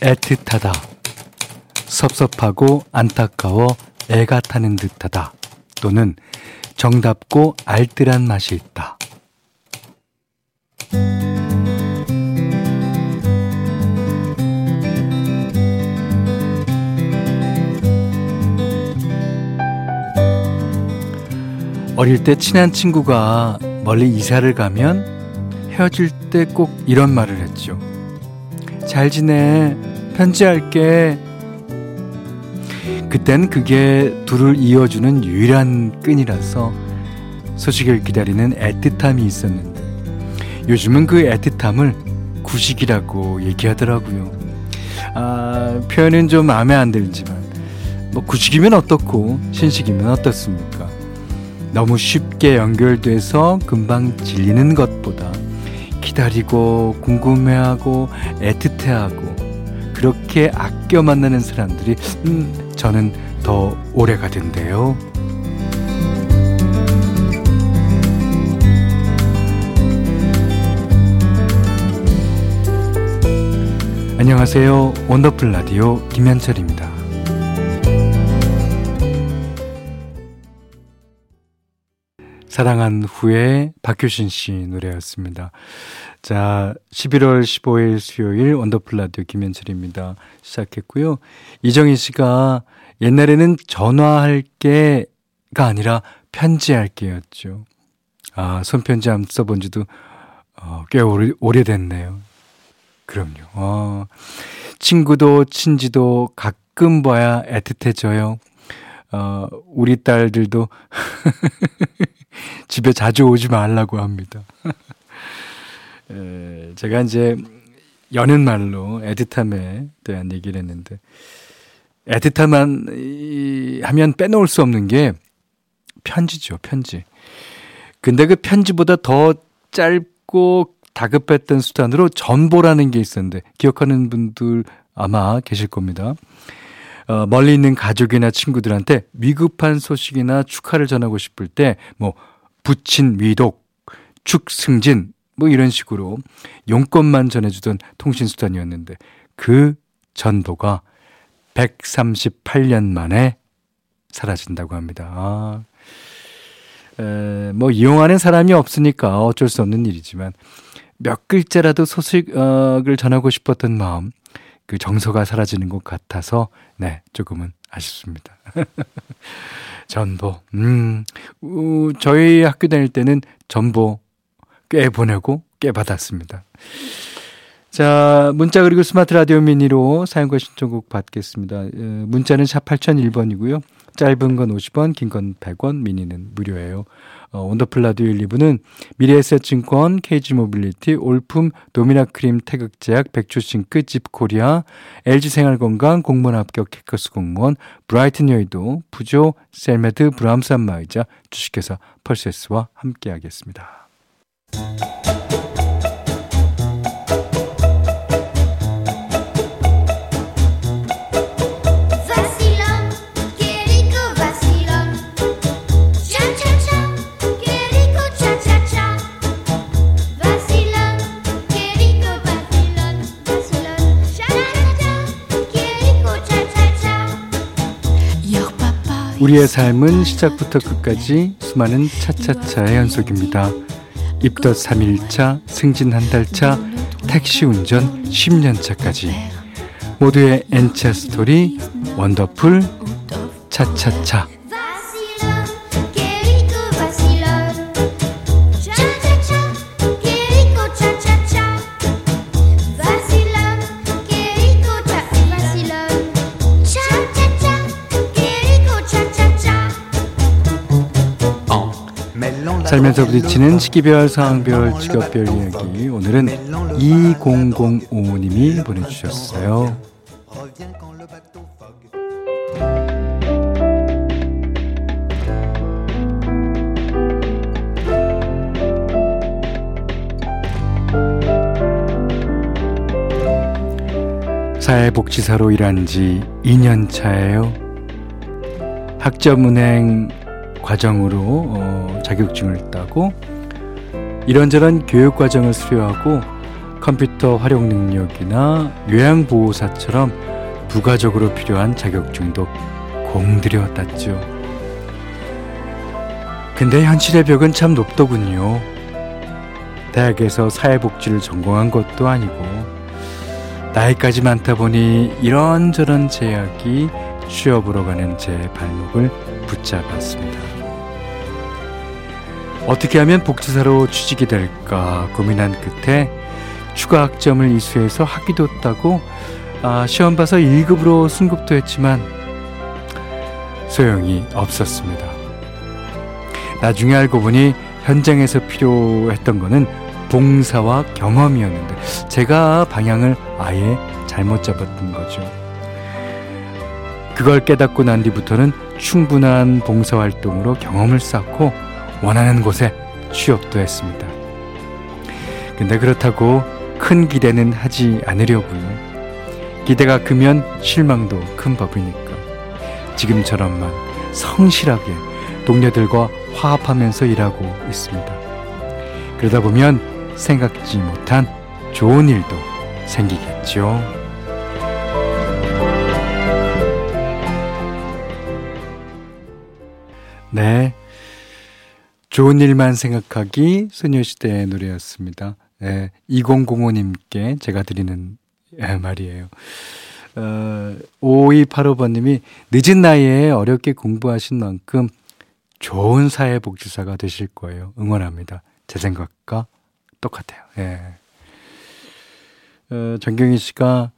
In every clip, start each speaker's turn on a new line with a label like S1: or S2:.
S1: 애틋하다. 섭섭하고 안타까워 애가 타는 듯하다. 또는 정답고 알뜰한 맛이 있다. 어릴 때 친한 친구가 멀리 이사를 가면 헤어질 때 꼭 이런 말을 했죠. 잘 지내. 편지할게. 그땐 그게 둘을 이어주는 유일한 끈이라서 소식을 기다리는 애틋함이 있었는데 요즘은 그 애틋함을 구식이라고 얘기하더라고요. 아, 표현은 좀 마음에 안 들지만 뭐 구식이면 어떻고 신식이면 어떻습니까? 너무 쉽게 연결돼서 금방 질리는 것보다 기다리고 궁금해하고 애틋해하고 그렇게 아껴 만나는 사람들이 음, 저는 더 오래 가던데요. 안녕하세요. 원더풀 라디오 김현철입니다. 사랑한 후에 박효신 씨 노래였습니다. 자, 11월 15일 수요일 원더풀 라디오 김현철입니다. 시작했고요. 이정희 씨가 옛날에는 전화할 게가 아니라 편지할 게였죠. 아, 손편지 안 써본 지도 어, 꽤 오래, 오래됐네요. 그럼요. 어, 친구도 친지도 가끔 봐야 애틋해져요. 어, 우리 딸들도 집에 자주 오지 말라고 합니다. 에, 제가 이제 여는 말로 애틋함에 대한 얘기를 했는데 애틋함만 하면 빼놓을 수 없는 게 편지죠, 편지. 근데 그 편지보다 더 짧고 다급했던 수단으로 전보라는 게 있었는데 기억하는 분들 아마 계실 겁니다. 어, 멀리 있는 가족이나 친구들한테 위급한 소식이나 축하를 전하고 싶을 때, 뭐, 부친 위독, 축승진, 뭐 이런 식으로 용건만 전해주던 통신 수단이었는데, 그 전도가 138년 만에 사라진다고 합니다. 아, 에, 뭐, 이용하는 사람이 없으니까 어쩔 수 없는 일이지만, 몇 글자라도 소식을 전하고 싶었던 마음, 그 정서가 사라지는 것 같아서 네 조금은 아쉽습니다. 전보 음 우, 저희 학교 다닐 때는 전보 꽤 보내고 꽤 받았습니다. 자, 문자 그리고 스마트 라디오 미니로 사용과 신청곡 받겠습니다. 어, 문자는 샵 8001번이고요. 짧은 건 50원, 긴 건 100원, 미니는 무료예요. 어, 원더풀 라디오 1, 2부는 미래에셋증권, KG모빌리티, 올품, 도미나크림, 태극제약, 백초싱크, 집코리아, LG생활건강, 공무원 합격 해커스 공무원, 브라이튼 여의도, 부조, 셀메드, 브람산마이자, 주식회사 펄세스와 함께하겠습니다. 우리의 삶은 시작부터 끝까지 수많은 차차차의 연속입니다. 입덧 3일차, 승진 한 달차, 택시 운전 10년차까지 모두의 N차 스토리 원더풀 차차차 살면서 부딪히는 시기별, 상황별, 직업별 이야기. 오늘은 2005님이 보내주셨어요. 사회복지사로 일한 지 2년 차예요. 학점은행 과정으로 어, 자격증을 따고 이런저런 교육 과정을 수료하고 컴퓨터 활용 능력이나 요양보호사처럼 부가적으로 필요한 자격증도 공들여 땄죠. 근데 현실의 벽은 참 높더군요. 대학에서 사회복지를 전공한 것도 아니고 나이까지 많다 보니 이런저런 제약이 취업으로 가는 제 발목을 붙잡았습니다. 어떻게 하면 복지사로 취직이 될까 고민한 끝에 추가 학점을 이수해서 학위도 따고 아, 시험 봐서 1급으로 승급도 했지만 소용이 없었습니다. 나중에 알고 보니 현장에서 필요했던 거는 봉사와 경험이었는데 제가 방향을 아예 잘못 잡았던 거죠. 그걸 깨닫고 난 뒤부터는 충분한 봉사활동으로 경험을 쌓고 원하는 곳에 취업도 했습니다. 근데 그렇다고 큰 기대는 하지 않으려고요. 기대가 크면 실망도 큰 법이니까. 지금처럼만 성실하게 동료들과 화합하면서 일하고 있습니다. 그러다 보면 생각지 못한 좋은 일도 생기겠죠. 네. 좋은 일만 생각하기 소녀시대의 노래였습니다. 네, 2005님께 제가 드리는 말이에요. 어, 5285번님이 늦은 나이에 어렵게 공부하신 만큼 좋은 사회복지사가 되실 거예요. 응원합니다. 제 생각과 똑같아요. 예. 어, 정경희 씨가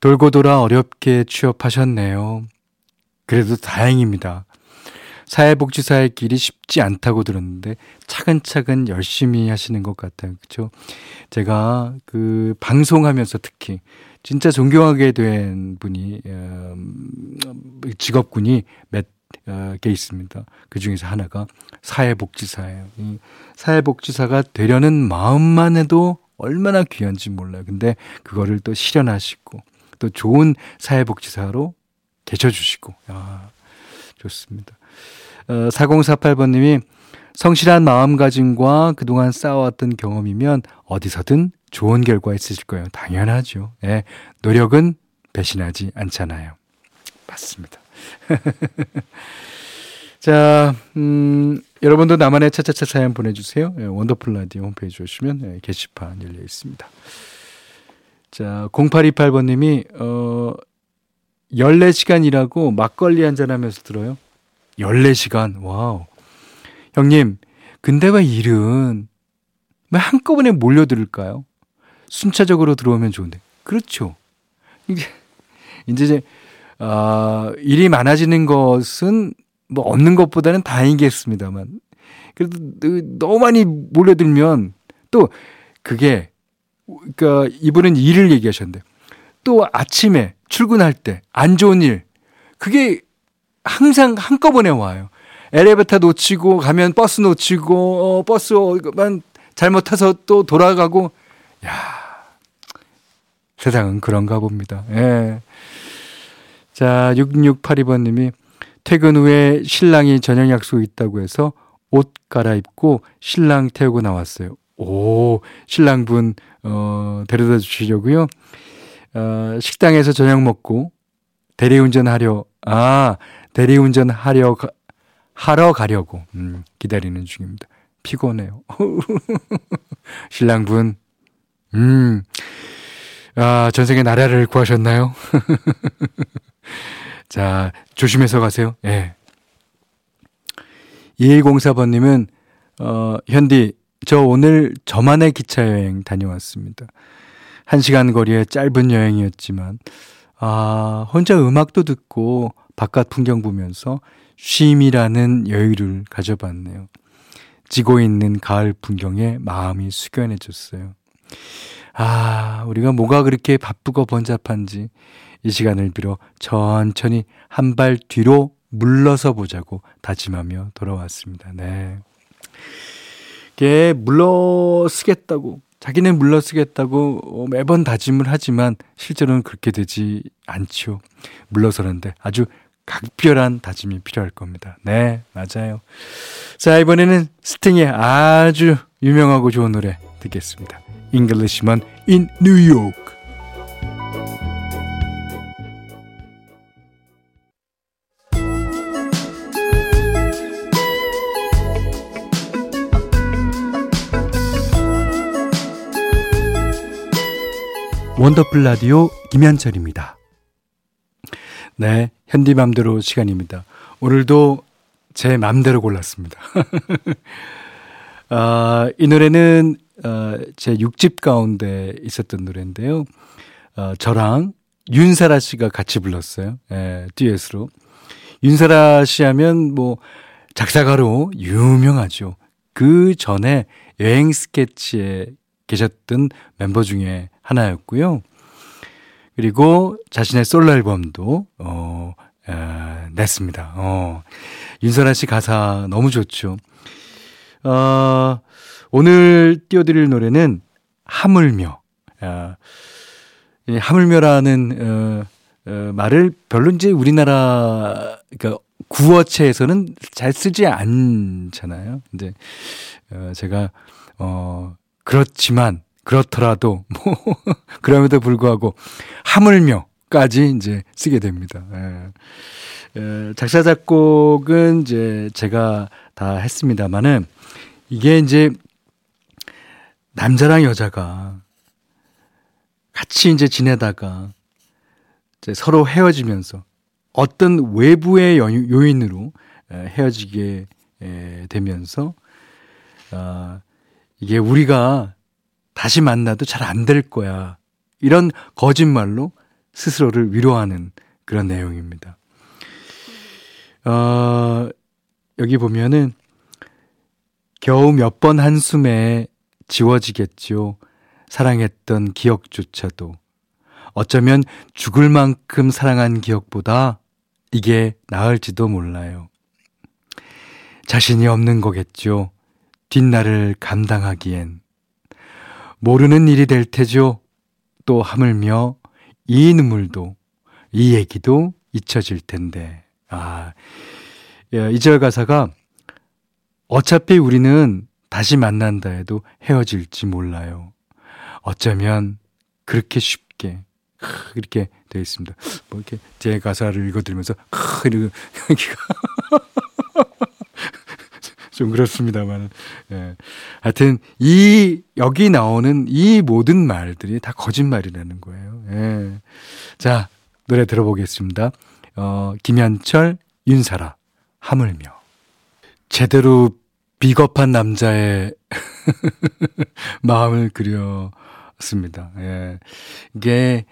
S1: 돌고 돌아 어렵게 취업하셨네요. 그래도 다행입니다. 사회복지사의 길이 쉽지 않다고 들었는데 차근차근 열심히 하시는 것 같아요. 그렇죠? 제가 그 방송하면서 특히 진짜 존경하게 된 분이 음, 직업군이 몇 어, 개 있습니다. 그 중에서 하나가 사회복지사예요. 이 사회복지사가 되려는 마음만 해도 얼마나 귀한지 몰라요. 근데 그거를 또 실현하시고 또 좋은 사회복지사로 계셔주시고, 아, 좋습니다. 어, 4048번님이 성실한 마음가짐과 그동안 쌓아왔던 경험이면 어디서든 좋은 결과 있으실 거예요. 당연하죠. 예, 노력은 배신하지 않잖아요. 맞습니다. 자, 음, 여러분도 나만의 차차차 사연 보내주세요. 예, 원더풀 라디오 홈페이지 오시면 예, 게시판 열려 있습니다. 자, 0828번님이, 어, 14시간 일하고 막걸리 한잔 하면서 들어요. 14시간. Wow. 형님, 근데 왜 일은 왜 한꺼번에 몰려들을까요? 순차적으로 들어오면 좋은데. 그렇죠. 이게, 이제, 아, 일이 많아지는 것은 뭐 얻는 것보다는 다행이겠습니다만. 그래도 너무 많이 몰려들면 또 그게, 그니까 이분은 일을 얘기하셨는데 또 아침에 출근할 때 안 좋은 일, 그게 항상 한꺼번에 와요. 엘리베이터 놓치고 가면 버스 놓치고 어, 버스만 잘못 타서 또 돌아가고 야 세상은 그런가 봅니다. 예. 자 6682번님이 퇴근 후에 신랑이 저녁 약속 있다고 해서 옷 갈아입고 신랑 태우고 나왔어요. 오 신랑분 어, 데려다 주시려고요. 어, 식당에서 저녁 먹고 대리운전하려 아 대리운전 하려 가, 하러 가려고 음, 기다리는 중입니다. 피곤해요. 신랑분, 음, 아, 전생에 나라를 구하셨나요? 자, 조심해서 가세요. 예. 2104번님은, 어, 현디, 저 오늘 저만의 기차 여행 다녀왔습니다. 한 시간 거리의 짧은 여행이었지만, 아, 혼자 음악도 듣고 바깥 풍경 보면서 쉼이라는 여유를 가져봤네요. 지고 있는 가을 풍경에 마음이 숙연해졌어요. 아, 우리가 뭐가 그렇게 바쁘고 번잡한지 이 시간을 빌어 천천히 한 발 뒤로 물러서 보자고 다짐하며 돌아왔습니다. 네. 걔 물러쓰겠다고, 자기는 물러쓰겠다고 매번 다짐을 하지만 실제로는 그렇게 되지 않죠. 물러서는데 아주 각별한 다짐이 필요할 겁니다. 네, 맞아요. 자, 이번에는 스팅의 아주 유명하고 좋은 노래 듣겠습니다. In New York. 원더풀 라디오 김현철입니다. 네, 현디맘대로 시간입니다. 오늘도 제 맘대로 골랐습니다. 아, 이 노래는 어, 제 6집 가운데 있었던 노래인데요. 어, 저랑 윤사라 씨가 같이 불렀어요. 예, 듀엣으로. 윤사라 씨 하면 뭐 작사가로 유명하죠. 그 전에 여행 스케치에 계셨던 멤버 중에 하나였고요. 그리고 자신의 솔로 앨범도 어, 에, 냈습니다. 어, 윤설아 씨 가사 너무 좋죠. 어, 오늘 띄워드릴 노래는 하물며. 아, 이 하물며라는 어, 어, 말을 별로 이제 우리나라 그러니까 구어체에서는 잘 쓰지 않잖아요. 이제 어, 제가 어 그렇지만 그렇더라도 뭐 그럼에도 불구하고 하물며까지 이제 쓰게 됩니다. 예. 예, 작사 작곡은 이제 제가 다 했습니다만은 이게 이제 남자랑 여자가 같이 이제 지내다가 이제 서로 헤어지면서 어떤 외부의 요인으로 헤어지게 되면서 아, 이게 우리가 다시 만나도 잘 안 될 거야. 이런 거짓말로 스스로를 위로하는 그런 내용입니다. 어, 여기 보면은 겨우 몇 번 한숨에 지워지겠죠. 사랑했던 기억조차도. 어쩌면 죽을 만큼 사랑한 기억보다 이게 나을지도 몰라요. 자신이 없는 거겠죠. 뒷날을 감당하기엔. 모르는 일이 될 테죠. 또 하물며 이 눈물도 이 얘기도 잊혀질 텐데. 아, 예, 이절 가사가 어차피 우리는 다시 만난다 해도 헤어질지 몰라요. 어쩌면 그렇게 쉽게 이렇게 되어 있습니다. 뭐 이렇게 제 가사를 읽어드리면서 이렇게 좀 그렇습니다만. 예. 하여튼, 이, 여기 나오는 이 모든 말들이 다 거짓말이라는 거예요. 예. 자, 노래 들어보겠습니다. 어, 김현철, 윤사라, 하물며. 제대로 비겁한 남자의 마음을 그렸습니다. 예. 이게,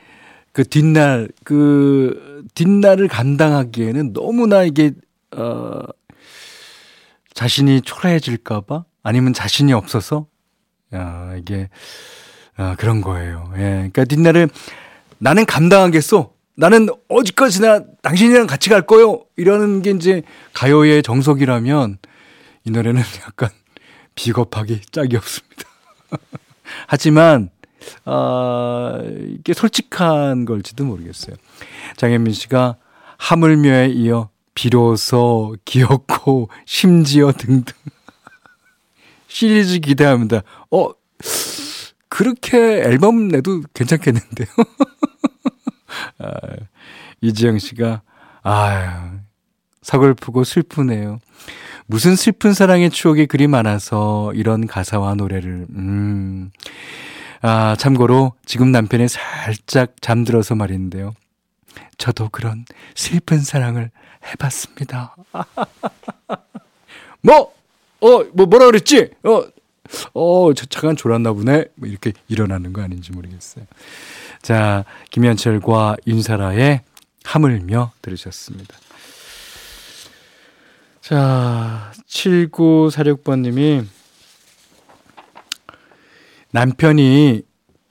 S1: 그 뒷날, 그, 뒷날을 감당하기에는 너무나 이게, 어, 자신이 초라해질까봐? 아니면 자신이 없어서? 야, 이게, 아, 그런 거예요. 예. 그러니까 뒷날을 나는 감당하겠어. 나는 어디까지나 당신이랑 같이 갈 거요. 이러는 게 이제 가요의 정석이라면 이 노래는 약간 비겁하기 짝이 없습니다. 하지만, 아, 이게 솔직한 걸지도 모르겠어요. 장현민 씨가 하물며에 이어 비로소 귀엽고 심지어 등등 시리즈 기대합니다. 어 그렇게 앨범 내도 괜찮겠는데요. 아, 이지영 씨가 아 서글프고 슬프네요. 무슨 슬픈 사랑의 추억이 그리 많아서 이런 가사와 노래를 음. 아, 참고로 지금 남편이 살짝 잠들어서 말인데요. 저도 그런 슬픈 사랑을 해봤습니다. 뭐, 어, 뭐, 뭐라 그랬지? 어, 어, 저 잠깐 졸았나 보네. 뭐 이렇게 일어나는 거 아닌지 모르겠어요. 자, 김현철과 윤사라의 하물며 들으셨습니다. 자, 7946번님이 남편이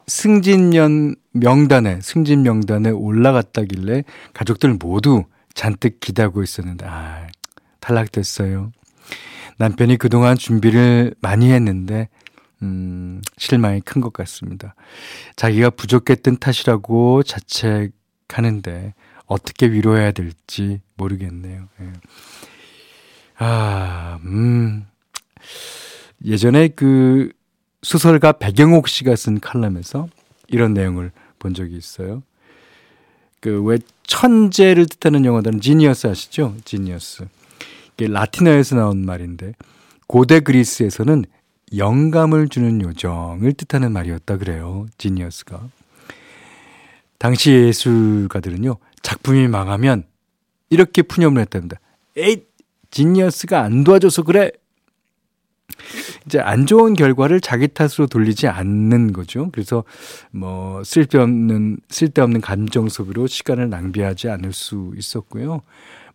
S1: 승진년 명단에, 승진 명단에 올라갔다길래 가족들 모두 잔뜩 기다고 있었는데, 아, 탈락됐어요. 남편이 그동안 준비를 많이 했는데, 음, 실망이 큰 것 같습니다. 자기가 부족했던 탓이라고 자책하는데, 어떻게 위로해야 될지 모르겠네요. 예. 아, 음. 예전에 그, 소설가 백영옥 씨가 쓴 칼럼에서 이런 내용을 본 적이 있어요. 그 왜 천재를 뜻하는 영어들은 지니어스 아시죠? 지니어스. 이게 라틴어에서 나온 말인데 고대 그리스에서는 영감을 주는 요정을 뜻하는 말이었다 그래요. 지니어스가. 당시 예술가들은요. 작품이 망하면 이렇게 푸념을 했답니다. 에이, 지니어스가 안 도와줘서 그래. 이제 안 좋은 결과를 자기 탓으로 돌리지 않는 거죠. 그래서 뭐 쓸데없는 쓸데없는 감정 속으로 시간을 낭비하지 않을 수 있었고요.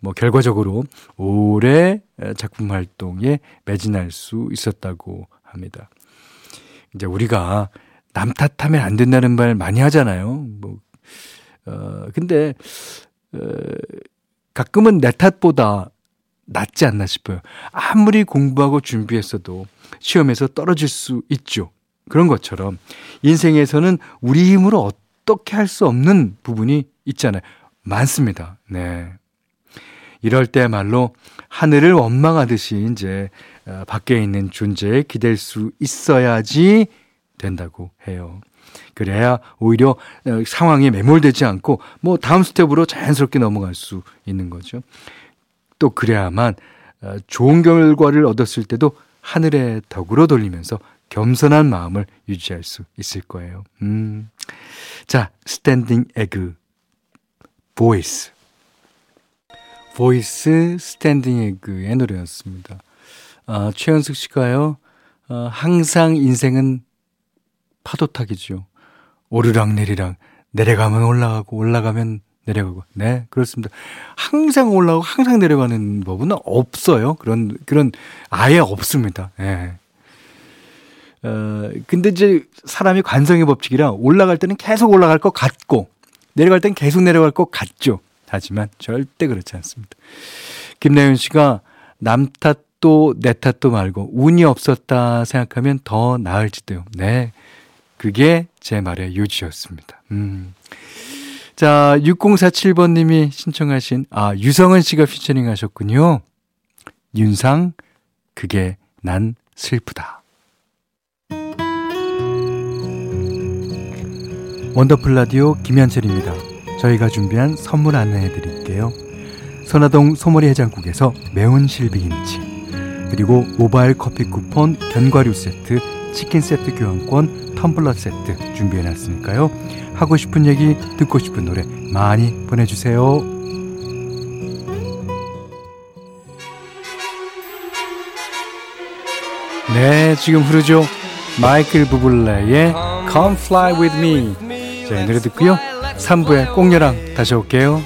S1: 뭐 결과적으로 오래 작품 활동에 매진할 수 있었다고 합니다. 이제 우리가 남 탓하면 안 된다는 말 많이 하잖아요. 뭐, 어, 근데, 어, 가끔은 내 탓보다 낫지 않나 싶어요. 아무리 공부하고 준비했어도 시험에서 떨어질 수 있죠. 그런 것처럼 인생에서는 우리 힘으로 어떻게 할 수 없는 부분이 있잖아요. 많습니다. 네. 이럴 때야말로 하늘을 원망하듯이 이제 어, 밖에 있는 존재에 기댈 수 있어야지 된다고 해요. 그래야 오히려 어, 상황에 매몰되지 않고 뭐 다음 스텝으로 자연스럽게 넘어갈 수 있는 거죠. 또 그래야만 어, 좋은 결과를 얻었을 때도 하늘의 덕으로 돌리면서 겸손한 마음을 유지할 수 있을 거예요. 음. 자, 스탠딩 에그 보이스. 보이스 스탠딩 에그의 노래였습니다. 아, 최현숙 씨가요. 어, 항상 인생은 파도 타기죠. 오르락 내리락 내려가면 올라가고 올라가면 내려가고. 네, 그렇습니다. 항상 올라가고 항상 내려가는 법은 없어요. 그런, 그런, 아예 없습니다. 예. 네. 어, 근데 이제 사람이 관성의 법칙이라 올라갈 때는 계속 올라갈 것 같고, 내려갈 때는 계속 내려갈 것 같죠. 하지만 절대 그렇지 않습니다. 김나윤 씨가 남 탓도 내 탓도 말고 운이 없었다 생각하면 더 나을지도요. 네. 그게 제 말의 요지였습니다. 음. 자, 6047번님이 신청하신, 아, 유성은 씨가 피처링 하셨군요. 윤상, 그게 난 슬프다. 원더풀 라디오 김현철입니다. 저희가 준비한 선물 안내해 드릴게요. 선화동 소머리 해장국에서 매운 실비김치, 그리고 모바일 커피 쿠폰, 견과류 세트, 치킨 세트 교환권, 텀블러 세트 준비해 놨으니까요. 하고 싶은 얘기, 듣고 싶은 노래 많이 보내주세요. 네, 지금 흐르죠. 마이클 부블레의 Come Fly With Me. 자, 이 노래 듣고요. 3부에 꽁녀랑 다시 올게요.